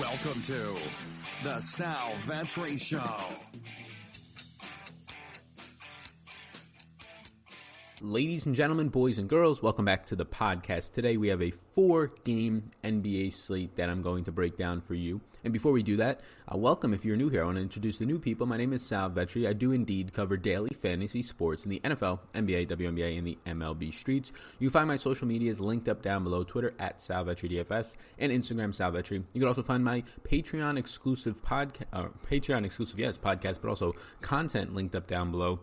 Welcome to the Sal Vetri Show. Ladies and gentlemen, boys and girls, welcome back to the podcast. Today we have a four game NBA slate that I'm going to break down for you. And before we do that, uh, welcome if you're new here. I want to introduce the new people. My name is Sal Vetri. I do indeed cover daily fantasy sports in the NFL, NBA, WNBA, and the MLB streets. You find my social medias linked up down below Twitter at Sal Vetri DFS and Instagram Sal Vetri. You can also find my Patreon exclusive podcast, uh, Patreon exclusive, yes, podcast, but also content linked up down below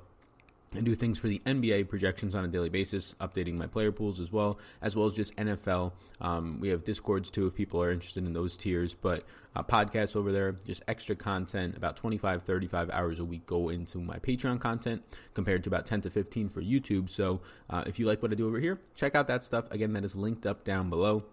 and do things for the NBA projections on a daily basis, updating my player pools as well, as well as just NFL. Um, we have Discords too if people are interested in those tiers, but uh, podcasts over there, just extra content. About 25, 35 hours a week go into my Patreon content compared to about 10 to 15 for YouTube. So uh, if you like what I do over here, check out that stuff. Again, that is linked up down below.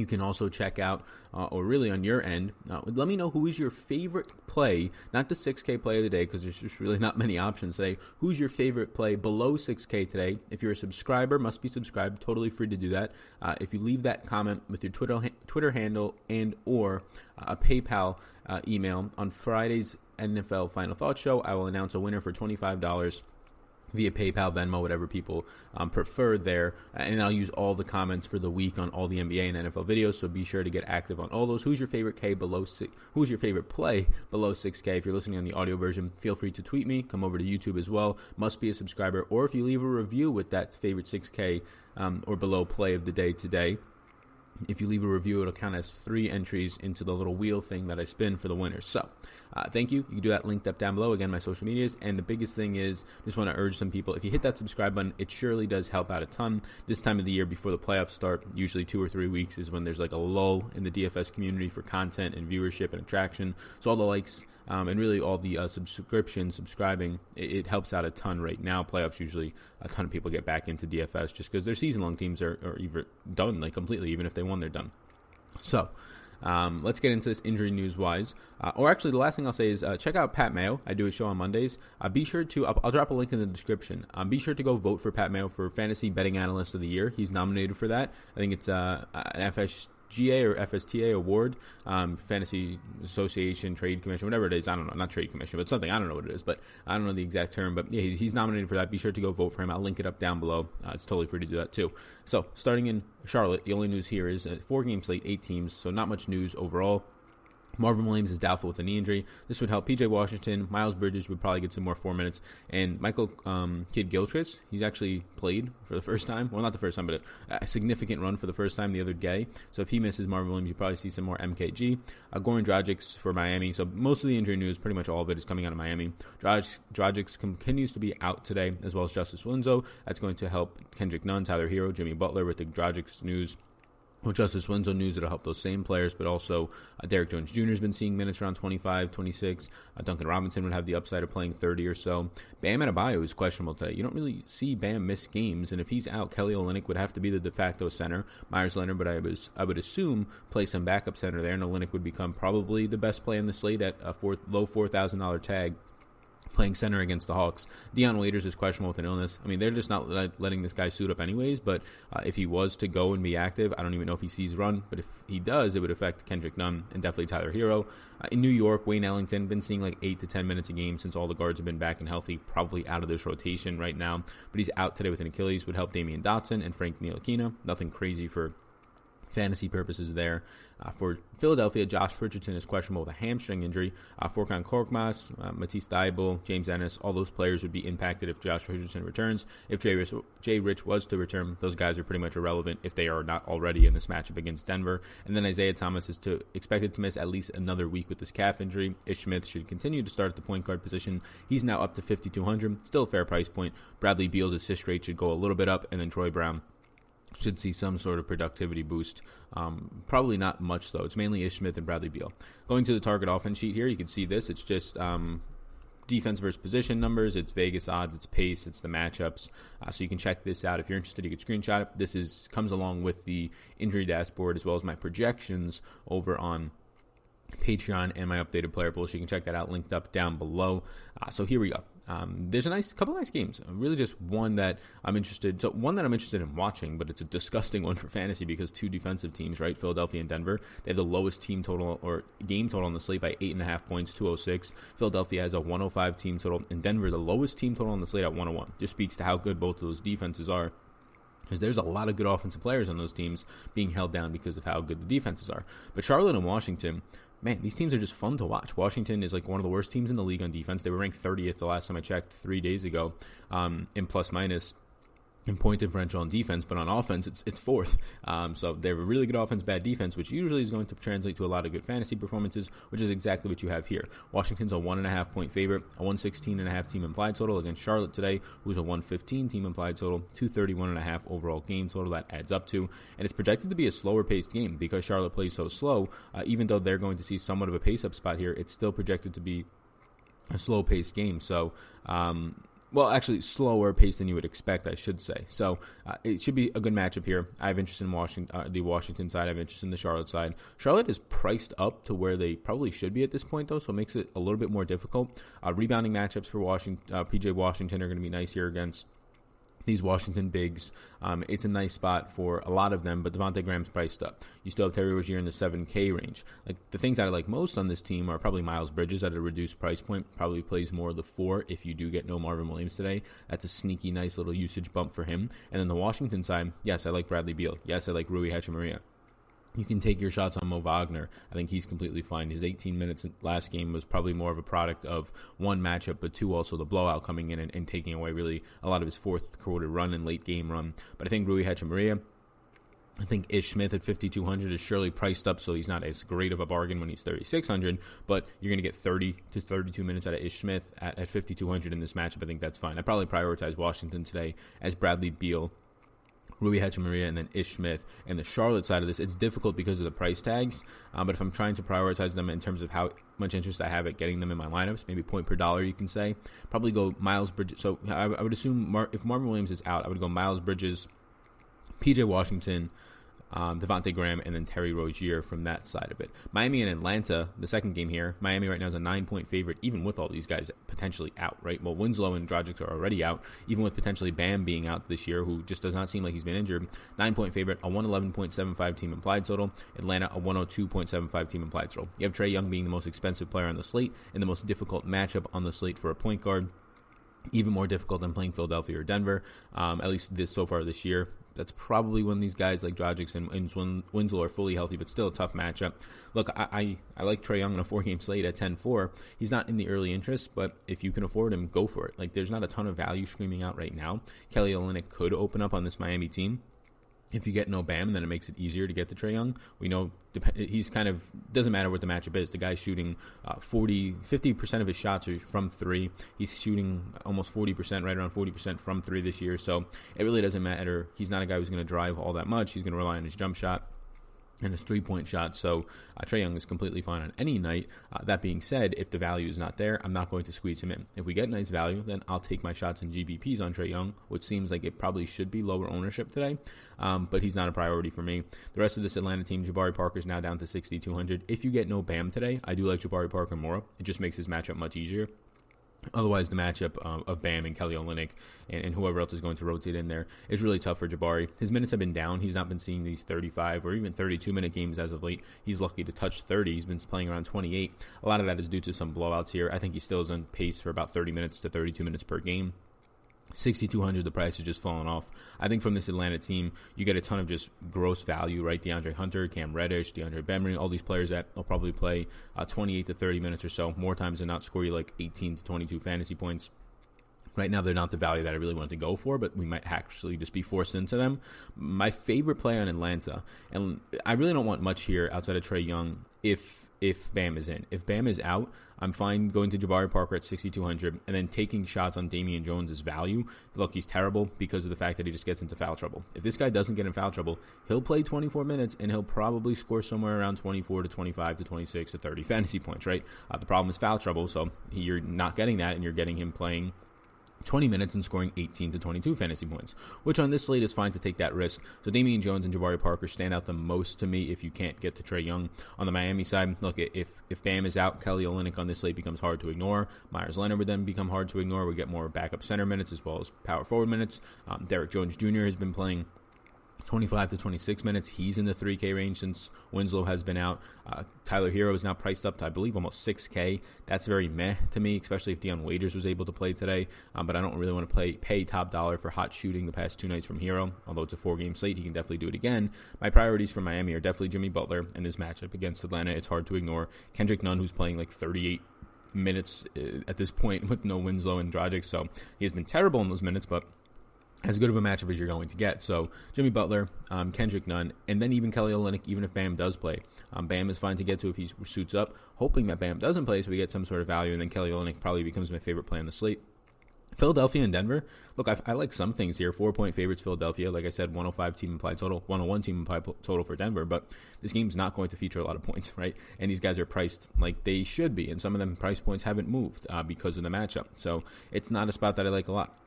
You can also check out, uh, or really on your end, uh, let me know who is your favorite play, not the 6K play of the day, because there's just really not many options today. Who's your favorite play below 6K today? If you're a subscriber, must be subscribed, totally free to do that. Uh, if you leave that comment with your Twitter Twitter handle and or a PayPal uh, email on Friday's NFL Final Thought Show, I will announce a winner for twenty five dollars via PayPal, Venmo, whatever people um, prefer there. And I'll use all the comments for the week on all the NBA and NFL videos. So be sure to get active on all those. Who's your favorite K below six? Who's your favorite play below 6K? If you're listening on the audio version, feel free to tweet me. Come over to YouTube as well. Must be a subscriber. Or if you leave a review with that favorite 6K um, or below play of the day today, if you leave a review, it'll count as three entries into the little wheel thing that I spin for the winners. So, uh, thank you. You can do that linked up down below. Again, my social medias. And the biggest thing is, just want to urge some people if you hit that subscribe button, it surely does help out a ton. This time of the year before the playoffs start, usually two or three weeks, is when there's like a lull in the DFS community for content and viewership and attraction. So, all the likes um, and really all the uh, subscription, subscribing, it, it, helps out a ton right now. Playoffs usually a ton of people get back into DFS just because their season long teams are, are either done like completely, even if they won, they're done. So. Um, let's get into this injury news wise. Uh, or actually, the last thing I'll say is uh, check out Pat Mayo. I do a show on Mondays. Uh, be sure to, I'll, I'll, drop a link in the description. Um, be sure to go vote for Pat Mayo for Fantasy Betting Analyst of the Year. He's nominated for that. I think it's uh, an FS GA or FSTA award, um, Fantasy Association Trade Commission, whatever it is. I don't know, not Trade Commission, but something. I don't know what it is, but I don't know the exact term. But yeah, he's, he's nominated for that. Be sure to go vote for him. I'll link it up down below. Uh, it's totally free to do that too. So starting in Charlotte, the only news here is four game slate, eight teams, so not much news overall. Marvin Williams is doubtful with a knee injury. This would help PJ Washington. Miles Bridges would probably get some more four minutes. And Michael um, Kidd Gilchrist, he's actually played for the first time. Well, not the first time, but a, a, significant run for the first time the other day. So if he misses Marvin Williams, you probably see some more MKG. Uh, Goran Dragic for Miami. So most of the injury news, pretty much all of it, is coming out of Miami. Dragic, continues to be out today, as well as Justice Winslow. That's going to help Kendrick Nunn, Tyler Herro, Jimmy Butler with the Dragic's news with Justice Winslow news, it'll help those same players, but also uh, Derrick Jones Jr. has been seeing minutes around 25, 26. Uh, Duncan Robinson would have the upside of playing 30 or so. Bam Adebayo is questionable today. You don't really see Bam miss games, and if he's out, Kelly Olynyk would have to be the de facto center. Meyers Leonard, but I, was, I would assume play some backup center there, and Olynyk would become probably the best play in the slate at a four, low $4,000 tag playing center against the Hawks. Dion Waiters is questionable with an illness. I mean, they're just not letting this guy suit up anyways. But uh, if he was to go and be active, I don't even know if he sees run. But if he does, it would affect Kendrick Nunn and definitely Tyler Herro. Uh, in New York, Wayne Ellington been seeing like eight to ten minutes a game since all the guards have been back and healthy. Probably out of this rotation right now, but he's out today with an Achilles. Would help Damyean Dotson and Frank Ntilikina. Nothing crazy for fantasy purposes there. Uh, for Philadelphia, Josh Richardson is questionable with a hamstring injury. Uh, Furkan Korkmaz, uh, Matisse Thybulle, James Ennis, all those players would be impacted if Josh Richardson returns. If Jay Rich, Jay Rich was to return, those guys are pretty much irrelevant if they are not already in this matchup against Denver. And then Isaiah Thomas is to, expected to miss at least another week with this calf injury. Ish Smith should continue to start at the point guard position. He's now up to 5,200, still a fair price point. Bradley Beal's assist rate should go a little bit up, and then Troy Brown should see some sort of productivity boost. Um, probably not much though. It's mainly Ish Smith and Bradley Beal. Going to the target offense sheet here, you can see this. It's just um, defense versus position numbers. It's Vegas odds. It's pace. It's the matchups. Uh, so you can check this out if you're interested. You can screenshot it. This is comes along with the injury dashboard as well as my projections over on Patreon and my updated player pool. So you can check that out linked up down below. Uh, so here we go. Um, there's a nice couple of nice games. Really, just one that I'm interested. So one that I'm interested in watching, but it's a disgusting one for fantasy because two defensive teams, right? Philadelphia and Denver. They have the lowest team total or game total on the slate by eight and a half points, 206. Philadelphia has a 105 team total, and Denver the lowest team total on the slate at 101. Just speaks to how good both of those defenses are because there's a lot of good offensive players on those teams being held down because of how good the defenses are. But Charlotte and Washington, man, these teams are just fun to watch. Washington is like one of the worst teams in the league on defense. They were ranked 30th the last time I checked three days ago um, in plus minus in point differential on defense, but on offense, it's it's fourth. Um, so they have a really good offense, bad defense, which usually is going to translate to a lot of good fantasy performances, which is exactly what you have here. Washington's a one and a half point favorite, a 116 and a half team implied total against Charlotte today, who's a 115 team implied total, 231 and a half overall game total that adds up to, and it's projected to be a slower paced game because Charlotte plays so slow. Uh, even though they're going to see somewhat of a pace up spot here, it's still projected to be a slow paced game. So, um, well, actually, slower pace than you would expect, I should say. So uh, it should be a good matchup here. I have interest in Washington, uh, the Washington side. I have interest in the Charlotte side. Charlotte is priced up to where they probably should be at this point, though, so it makes it a little bit more difficult. Uh, rebounding matchups for Washington, uh, PJ Washington are going to be nice here against these Washington bigs. Um, it's a nice spot for a lot of them, but Devonte Graham's priced up. You still have Terry Rozier in the 7K range. Like the things that I like most on this team are probably Miles Bridges at a reduced price point. Probably plays more of the four if you do get no Marvin Williams today. That's a sneaky, nice little usage bump for him. And then the Washington side, yes, I like Bradley Beal. Yes, I like Rui Hachimura you can take your shots on Mo Wagner. I think he's completely fine. His 18 minutes last game was probably more of a product of one matchup, but two also the blowout coming in and, and taking away really a lot of his fourth quarter run and late game run. But I think Rui Hachimura, I think Ish Smith at 5,200 is surely priced up, so he's not as great of a bargain when he's 3,600, but you're going to get 30 to 32 minutes out of Ish Smith at, at 5,200 in this matchup. I think that's fine. I probably prioritize Washington today as Bradley Beal Rui Hachimura, and then Ish Smith. And the Charlotte side of this, it's difficult because of the price tags. Um, but if I'm trying to prioritize them in terms of how much interest I have at getting them in my lineups, maybe point per dollar, you can say, probably go Miles Bridges. So I, I would assume Mar- if Marvin Williams is out, I would go Miles Bridges, PJ Washington, um, Devonte Graham, and then Terry Rozier from that side of it. Miami and Atlanta, the second game here. Miami right now is a nine point favorite, even with all these guys potentially out, right? Well, Winslow and Dragic are already out, even with potentially Bam being out this year, who just does not seem like he's been injured. Nine point favorite, a 111.75 team implied total. Atlanta, a 102.75 team implied total. You have Trae Young being the most expensive player on the slate and the most difficult matchup on the slate for a point guard even more difficult than playing Philadelphia or Denver, um, at least this so far this year. That's probably when these guys like Dragic and, and Winslow are fully healthy, but still a tough matchup. Look, I, I, I like Trae Young in a four game slate at 10 4. He's not in the early interest, but if you can afford him, go for it. Like, there's not a ton of value screaming out right now. Kelly Olynyk could open up on this Miami team if you get no Bam, then it makes it easier to get the Trae Young. We know he's kind of doesn't matter what the matchup is. The guy's shooting uh, 40, 50 percent of his shots are from three. He's shooting almost forty percent, right around forty percent from three this year. So it really doesn't matter. He's not a guy who's going to drive all that much. He's going to rely on his jump shot and his three point shot. So uh, Trae Young is completely fine on any night. Uh, that being said, if the value is not there, I'm not going to squeeze him in. If we get nice value, then I'll take my shots in GPPs on Trae Young, which seems like it probably should be lower ownership today, um, but he's not a priority for me. The rest of this Atlanta team, Jabari Parker is now down to 6,200. If you get no Bam today, I do like Jabari Parker more. It just makes his matchup much easier. Otherwise, the matchup uh, of Bam and Kelly Olynyk and, and, whoever else is going to rotate in there is really tough for Jabari. His minutes have been down. He's not been seeing these 35 or even 32 minute games as of late. He's lucky to touch 30. He's been playing around 28. A lot of that is due to some blowouts here. I think he still is on pace for about 30 minutes to 32 minutes per game. 6,200, the price has just fallen off. I think from this Atlanta team, you get a ton of just gross value, right? DeAndre Hunter, Cam Reddish, DeAndre Bembry, all these players that will probably play uh, 28 to 30 minutes or so, more times than not score you like 18 to 22 fantasy points. Right now, they're not the value that I really wanted to go for, but we might actually just be forced into them. My favorite play on Atlanta, and I really don't want much here outside of Trae Young if if Bam is in. If Bam is out, I'm fine going to Jabari Parker at 6,200 and then taking shots on Damian Jones' value. Look, he's terrible because of the fact that he just gets into foul trouble. If this guy doesn't get in foul trouble, he'll play 24 minutes and he'll probably score somewhere around 24 to 25 to 26 to 30 fantasy points, right? Uh, the problem is foul trouble, so you're not getting that and you're getting him playing 20 minutes and scoring 18 to 22 fantasy points, which on this slate is fine to take that risk. So Damian Jones and Jabari Parker stand out the most to me if you can't get to Trae Young. On the Miami side, look, if if Bam is out, Kelly Olynyk on this slate becomes hard to ignore. Meyers Leonard would then become hard to ignore. We get more backup center minutes as well as power forward minutes. Um, Derrick Jones Jr. has been playing 25 to 26 minutes. He's in the 3K range since Winslow has been out. Uh, Tyler Herro is now priced up to, I believe, almost 6K. That's very meh to me, especially if Dion Waiters was able to play today. Um, but I don't really want to play pay top dollar for hot shooting the past two nights from Herro. Although it's a four game slate, he can definitely do it again. My priorities for Miami are definitely Jimmy Butler and this matchup against Atlanta. It's hard to ignore. Kendrick Nunn, who's playing like 38 minutes uh, at this point with no Winslow and Dragic. So he has been terrible in those minutes, but as good of a matchup as you're going to get. So Jimmy Butler, um, Kendrick Nunn, and then even Kelly Olynyk, even if Bam does play. Um, Bam is fine to get to if he suits up, hoping that Bam doesn't play so we get some sort of value, and then Kelly Olynyk probably becomes my favorite play on the slate. Philadelphia and Denver. Look, I, I, like some things here. Four point favorites, Philadelphia. Like I said, 105 team implied total, 101 team implied total for Denver. But this game's not going to feature a lot of points, right? And these guys are priced like they should be. And some of them price points haven't moved uh, because of the matchup. So it's not a spot that I like a lot.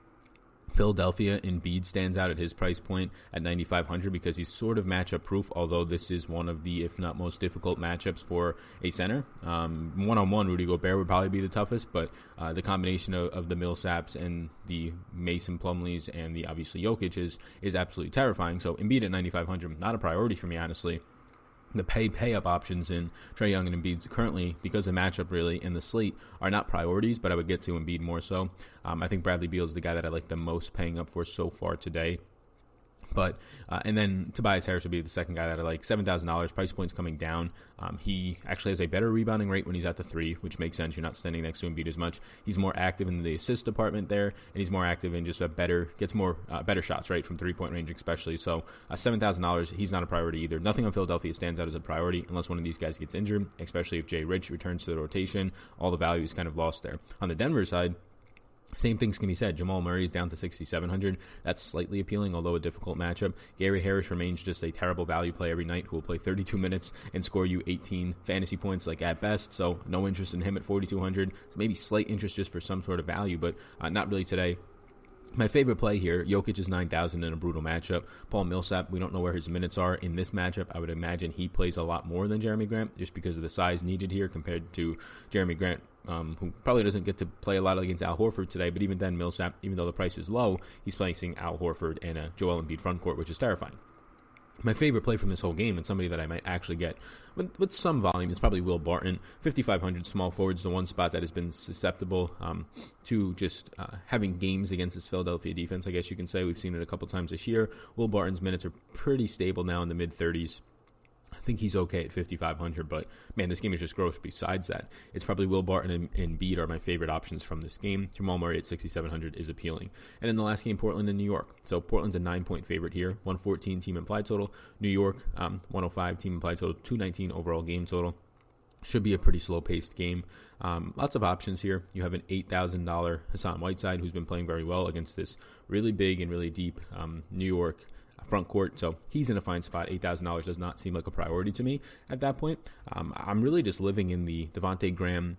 Philadelphia Embiid stands out at his price point at 9500 because he's sort of matchup proof although this is one of the if not most difficult matchups for a center. One on one Rudy Gobert would probably be the toughest but uh, the combination of, of, the Millsaps and the Mason Plumleys and the obviously Jokic is, is absolutely terrifying. So Embiid at 9500 not a priority for me honestly the pay pay up options in Trae Young and Embiid currently, because of matchup really in the slate, are not priorities, but I would get to Embiid more so. Um, I think Bradley Beal is the guy that I like the most paying up for so far today. But uh, and then Tobias Harris would be the second guy that I like. Seven thousand dollars price points coming down. Um, he actually has a better rebounding rate when he's at the three, which makes sense. You're not standing next to Embiid as much. He's more active in the assist department there, and he's more active in just a better gets more uh, better shots right from three point range, especially. So uh, seven thousand dollars, he's not a priority either. Nothing on Philadelphia stands out as a priority unless one of these guys gets injured, especially if Jay Rich returns to the rotation. All the value is kind of lost there. On the Denver side. Same things can be said. Jamal Murray is down to 6,700. That's slightly appealing, although a difficult matchup. Gary Harris remains just a terrible value play every night who will play 32 minutes and score you 18 fantasy points, like at best. So, no interest in him at 4,200. So maybe slight interest just for some sort of value, but uh, not really today. My favorite play here, Jokic is 9,000 in a brutal matchup. Paul Millsap, we don't know where his minutes are in this matchup. I would imagine he plays a lot more than Jerami Grant just because of the size needed here compared to Jerami Grant, um, who probably doesn't get to play a lot against Al Horford today. But even then, Millsap, even though the price is low, he's playing Al Horford and a Joel Embiid front court, which is terrifying my favorite play from this whole game and somebody that I might actually get with, with some volume is probably Will Barton. 5,500 small forwards, the one spot that has been susceptible um, to just uh, having games against this Philadelphia defense, I guess you can say. We've seen it a couple times this year. Will Barton's minutes are pretty stable now in the mid 30s. I think he's okay at 5,500, but man, this game is just gross. Besides that, it's probably Will Barton and, and Bede are my favorite options from this game. Jamal Murray at 6,700 is appealing. And then the last game, Portland and New York. So Portland's a nine point favorite here, 114 team implied total. New York, um, 105 team implied total, 219 overall game total. Should be a pretty slow paced game. Um, lots of options here. You have an $8,000 Hassan Whiteside who's been playing very well against this really big and really deep um, New York front court. So he's in a fine spot. Eight thousand dollars does not seem like a priority to me at that point. Um, I'm really just living in the Devonte Graham.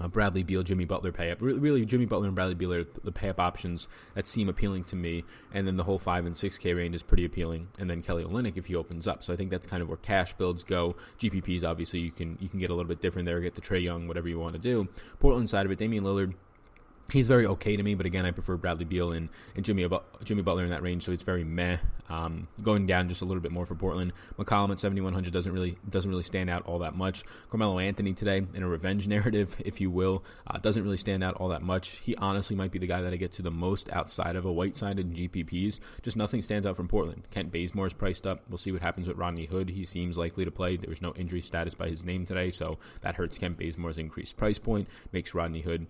Uh, Bradley Beal, Jimmy Butler pay up. Really, Jimmy Butler and Bradley Beal are the pay up options that seem appealing to me. And then the whole five and six K range is pretty appealing. And then Kelly Olynyk if he opens up. So I think that's kind of where cash builds go. GPPs obviously you can you can get a little bit different there. Get the Trae Young, whatever you want to do. Portland side of it, Damian Lillard he's very okay to me, but again, I prefer Bradley Beal and, and Jimmy Jimmy Butler in that range, so it's very meh. Um, going down just a little bit more for Portland. McCollum at 7100 doesn't really doesn't really stand out all that much. Carmelo Anthony today in a revenge narrative, if you will, uh, doesn't really stand out all that much. He honestly might be the guy that I get to the most outside of a Whiteside and GPPs. Just nothing stands out from Portland. Kent Bazemore is priced up. We'll see what happens with Rodney Hood. He seems likely to play. There was no injury status by his name today, so that hurts Kent Bazemore's increased price point, makes Rodney Hood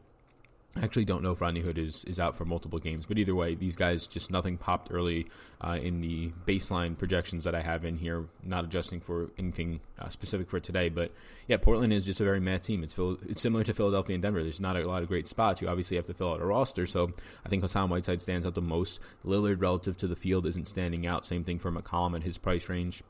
I actually don't know if Rodney Hood is, is out for multiple games, but either way, these guys just nothing popped early uh, in the baseline projections that I have in here. Not adjusting for anything uh, specific for today, but yeah, Portland is just a very mad team. It's it's similar to Philadelphia and Denver. There's not a lot of great spots. You obviously have to fill out a roster, so I think Hassan Whiteside stands out the most. Lillard relative to the field isn't standing out. Same thing for McCollum at his price range.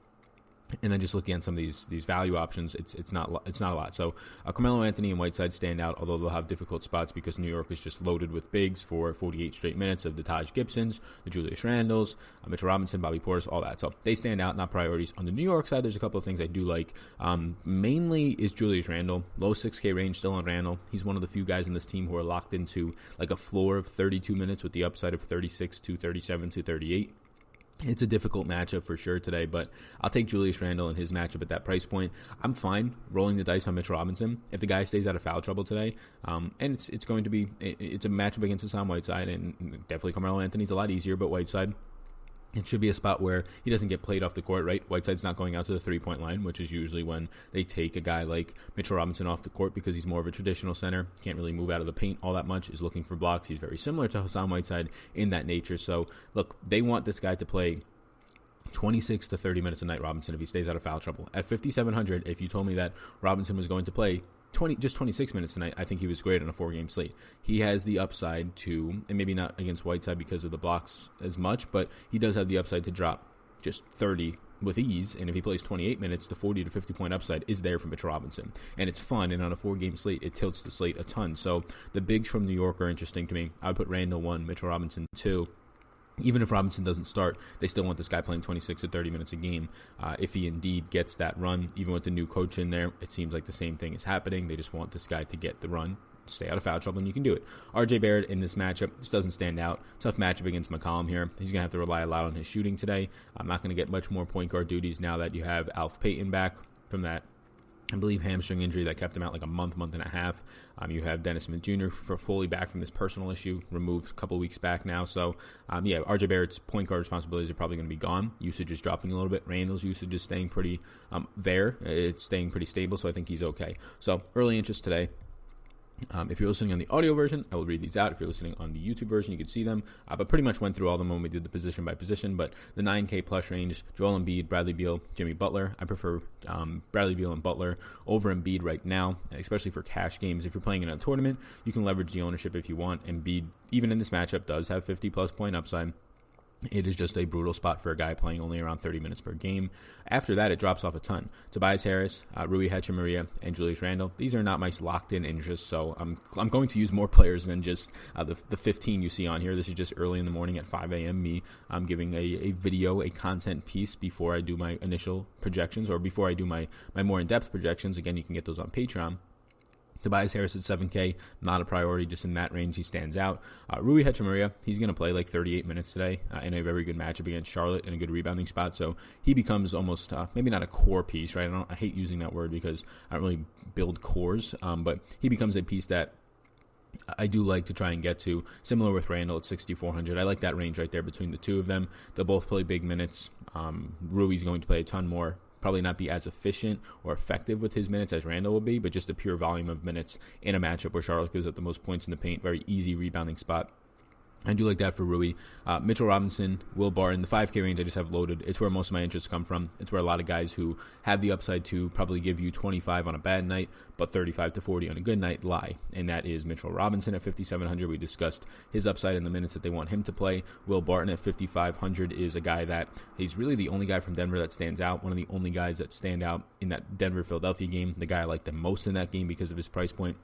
And then just looking at some of these these value options, it's it's not it's not a lot. So uh, Carmelo Anthony and Whiteside stand out, although they'll have difficult spots because New York is just loaded with bigs for 48 straight minutes of the Taj Gibsons, the Julius Randles, uh, Mitchell Robinson, Bobby Portis, all that. So they stand out, not priorities. On the New York side, there's a couple of things I do like. Um, mainly is Julius Randle, low 6K range still on Randle. He's one of the few guys in this team who are locked into like a floor of 32 minutes with the upside of 36 to 37 to 38. It's a difficult matchup for sure today, but I'll take Julius Randle and his matchup at that price point. I'm fine rolling the dice on Mitch Robinson if the guy stays out of foul trouble today. Um, and it's it's going to be it's a matchup against Hassan Whiteside, and definitely Carmelo Anthony's a lot easier, but Whiteside it should be a spot where he doesn't get played off the court, right? Whiteside's not going out to the three point line, which is usually when they take a guy like Mitchell Robinson off the court because he's more of a traditional center, can't really move out of the paint all that much, is looking for blocks. He's very similar to Hassan Whiteside in that nature. So, look, they want this guy to play 26 to 30 minutes a night, Robinson, if he stays out of foul trouble. At 5,700, if you told me that Robinson was going to play 20 just 26 minutes tonight. I think he was great on a four game slate. He has the upside to, and maybe not against Whiteside because of the blocks as much, but he does have the upside to drop just 30 with ease. And if he plays 28 minutes, the 40 to 50 point upside is there for Mitch Robinson. And it's fun. And on a four game slate, it tilts the slate a ton. So the bigs from New York are interesting to me. I would put Randle one, Mitchell Robinson two even if Robinson doesn't start, they still want this guy playing 26 to 30 minutes a game. Uh, if he indeed gets that run, even with the new coach in there, it seems like the same thing is happening. They just want this guy to get the run, stay out of foul trouble, and you can do it. RJ Barrett in this matchup just doesn't stand out. Tough matchup against McCollum here. He's going to have to rely a lot on his shooting today. I'm not going to get much more point guard duties now that you have Alf Payton back from that I believe hamstring injury that kept him out like a month, month and a half. Um, you have Dennis Smith Jr. for fully back from this personal issue, removed a couple weeks back now. So, um, yeah, RJ Barrett's point guard responsibilities are probably going to be gone. Usage is dropping a little bit. Randle's usage is staying pretty um, there. It's staying pretty stable, so I think he's okay. So, early interest today. Um, if you're listening on the audio version, I will read these out. If you're listening on the YouTube version, you can see them. Uh, but pretty much went through all them when we did the position by position. But the 9K plus range, Joel Embiid, Bradley Beal, Jimmy Butler. I prefer um, Bradley Beal and Butler over Embiid right now, especially for cash games. If you're playing in a tournament, you can leverage the ownership if you want. Embiid, even in this matchup, does have 50 plus point upside. It is just a brutal spot for a guy playing only around 30 minutes per game. After that, it drops off a ton. Tobias Harris, uh, Rui Hachimura, and Julius Randle. These are not my locked-in interests, so I'm I'm going to use more players than just uh, the the 15 you see on here. This is just early in the morning at 5 a.m. Me, I'm giving a, a video, a content piece before I do my initial projections or before I do my my more in-depth projections. Again, you can get those on Patreon. Tobias Harris at 7K, not a priority, just in that range, he stands out. Uh, Rui Hachimura, he's going to play like 38 minutes today uh, in a very good matchup against Charlotte in a good rebounding spot. So he becomes almost, uh, maybe not a core piece, right? I, don't, I hate using that word because I don't really build cores, um, but he becomes a piece that I do like to try and get to. Similar with Randle at 6,400. I like that range right there between the two of them. They'll both play big minutes. Um, Rui's going to play a ton more probably not be as efficient or effective with his minutes as Randle will be, but just the pure volume of minutes in a matchup where Charlotte gives up the most points in the paint, very easy rebounding spot. I do like that for Rui. Uh, Mitchell Robinson, Will Barton, the 5K range I just have loaded. It's where most of my interests come from. It's where a lot of guys who have the upside to probably give you 25 on a bad night, but 35 to 40 on a good night lie. And that is Mitchell Robinson at 5,700. We discussed his upside in the minutes that they want him to play. Will Barton at 5,500 is a guy that he's really the only guy from Denver that stands out. One of the only guys that stand out in that Denver Philadelphia game. The guy I like the most in that game because of his price point.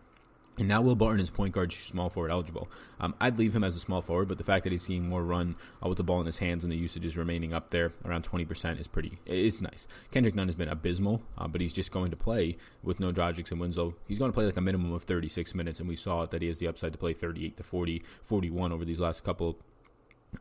And now Will Barton is point guard, small forward eligible. Um, I'd leave him as a small forward, but the fact that he's seeing more run uh, with the ball in his hands and the usage is remaining up there around 20% is pretty, it's nice. Kendrick Nunn has been abysmal, uh, but he's just going to play with no Dragic and Winslow. He's going to play like a minimum of 36 minutes, and we saw that he has the upside to play 38 to 40, 41 over these last couple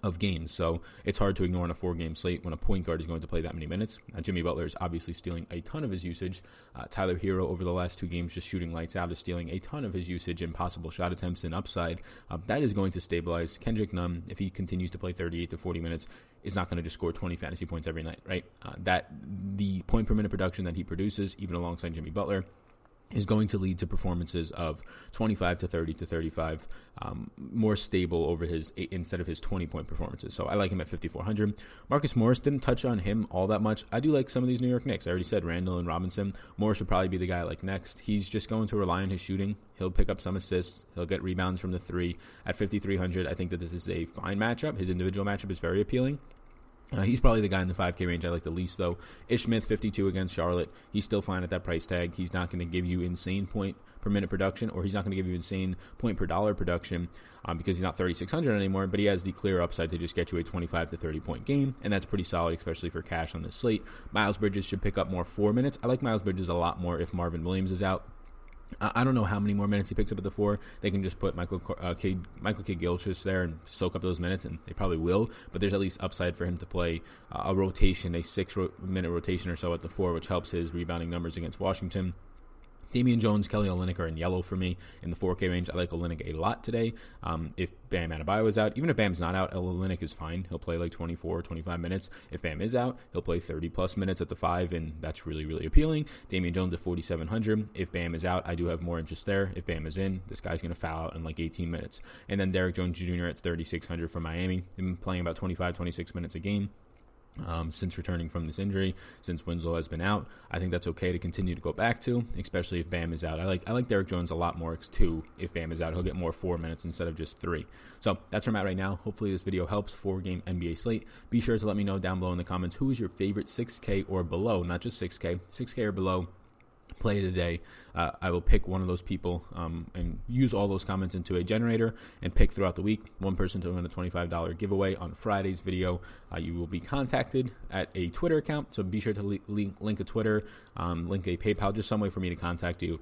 of games. So it's hard to ignore on a four game slate when a point guard is going to play that many minutes. Uh, Jimmy Butler is obviously stealing a ton of his usage. Uh, Tyler Herro over the last two games just shooting lights out is stealing a ton of his usage and possible shot attempts and upside. Uh, that is going to stabilize. Kendrick Nunn, if he continues to play 38 to 40 minutes, is not going to just score 20 fantasy points every night, right? Uh, that the point per minute production that he produces, even alongside Jimmy Butler, is going to lead to performances of 25 to 30 to 35, um, more stable over his instead of his 20 point performances. So I like him at 5400. Marcus Morris didn't touch on him all that much. I do like some of these New York Knicks. I already said Randle and Robinson. Morris would probably be the guy I like next. He's just going to rely on his shooting. He'll pick up some assists. He'll get rebounds from the three at 5300. I think that this is a fine matchup. His individual matchup is very appealing. Uh, he's probably the guy in the 5K range I like the least, though. Ish Smith, 52 against Charlotte. He's still fine at that price tag. He's not going to give you insane point per minute production, or he's not going to give you insane point per dollar production um, because he's not 3,600 anymore, but he has the clear upside to just get you a 25 to 30 point game, and that's pretty solid, especially for cash on this slate. Miles Bridges should pick up more four minutes. I like Miles Bridges a lot more if Marvin Williams is out. I don't know how many more minutes he picks up at the four. They can just put Michael uh, K. Michael K. Gilchrist there and soak up those minutes, and they probably will. But there's at least upside for him to play uh, a rotation, a six ro- minute rotation or so at the four, which helps his rebounding numbers against Washington. Damian Jones, Kelly Olynyk are in yellow for me in the 4K range. I like Olynyk a lot today. Um, if Bam Adebayo is out, even if Bam's not out, Olynyk is fine. He'll play like 24 or 25 minutes. If Bam is out, he'll play 30 plus minutes at the 5, and that's really, really appealing. Damian Jones at 4,700. If Bam is out, I do have more interest there. If Bam is in, this guy's going to foul out in like 18 minutes. And then Derrick Jones Jr. at 3,600 for Miami. Been playing about 25, 26 minutes a game um, since returning from this injury, since Winslow has been out. I think that's okay to continue to go back to, especially if Bam is out. I like I like Derrick Jones a lot more too. If Bam is out, he'll get more four minutes instead of just three. So that's where I'm at right now. Hopefully this video helps. Four game NBA slate. Be sure to let me know down below in the comments who is your favorite 6K or below, not just 6K, 6K or below play today, uh, I will pick one of those people um, and use all those comments into a generator and pick throughout the week one person to win a $25 giveaway on Friday's video. Uh, you will be contacted at a Twitter account, so be sure to li- link, link a Twitter, um, link a PayPal, just some way for me to contact you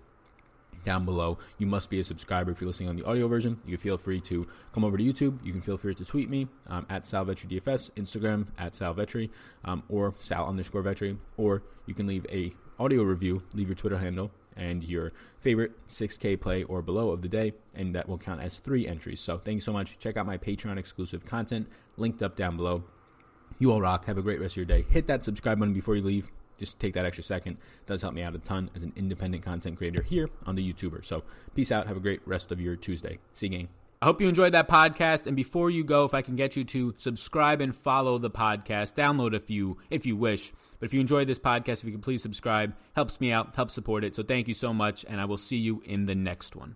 down below. You must be a subscriber if you're listening on the audio version. You can feel free to come over to YouTube. You can feel free to tweet me um, at Salvetri DFS, Instagram at Salvetri, um, or Sal underscore Vetri, or you can leave a audio review, leave your Twitter handle and your favorite 6K play or below of the day, and that will count as three entries. So thank you so much. Check out my Patreon exclusive content linked up down below. You all rock. Have a great rest of your day. Hit that subscribe button before you leave. Just take that extra second. It does help me out a ton as an independent content creator here on the YouTuber. So peace out. Have a great rest of your Tuesday. See you, gang. I hope you enjoyed that podcast. And before you go, if I can get you to subscribe and follow the podcast, download a few if you wish. But if you enjoyed this podcast, if you could please subscribe, helps me out, helps support it. So thank you so much, and I will see you in the next one.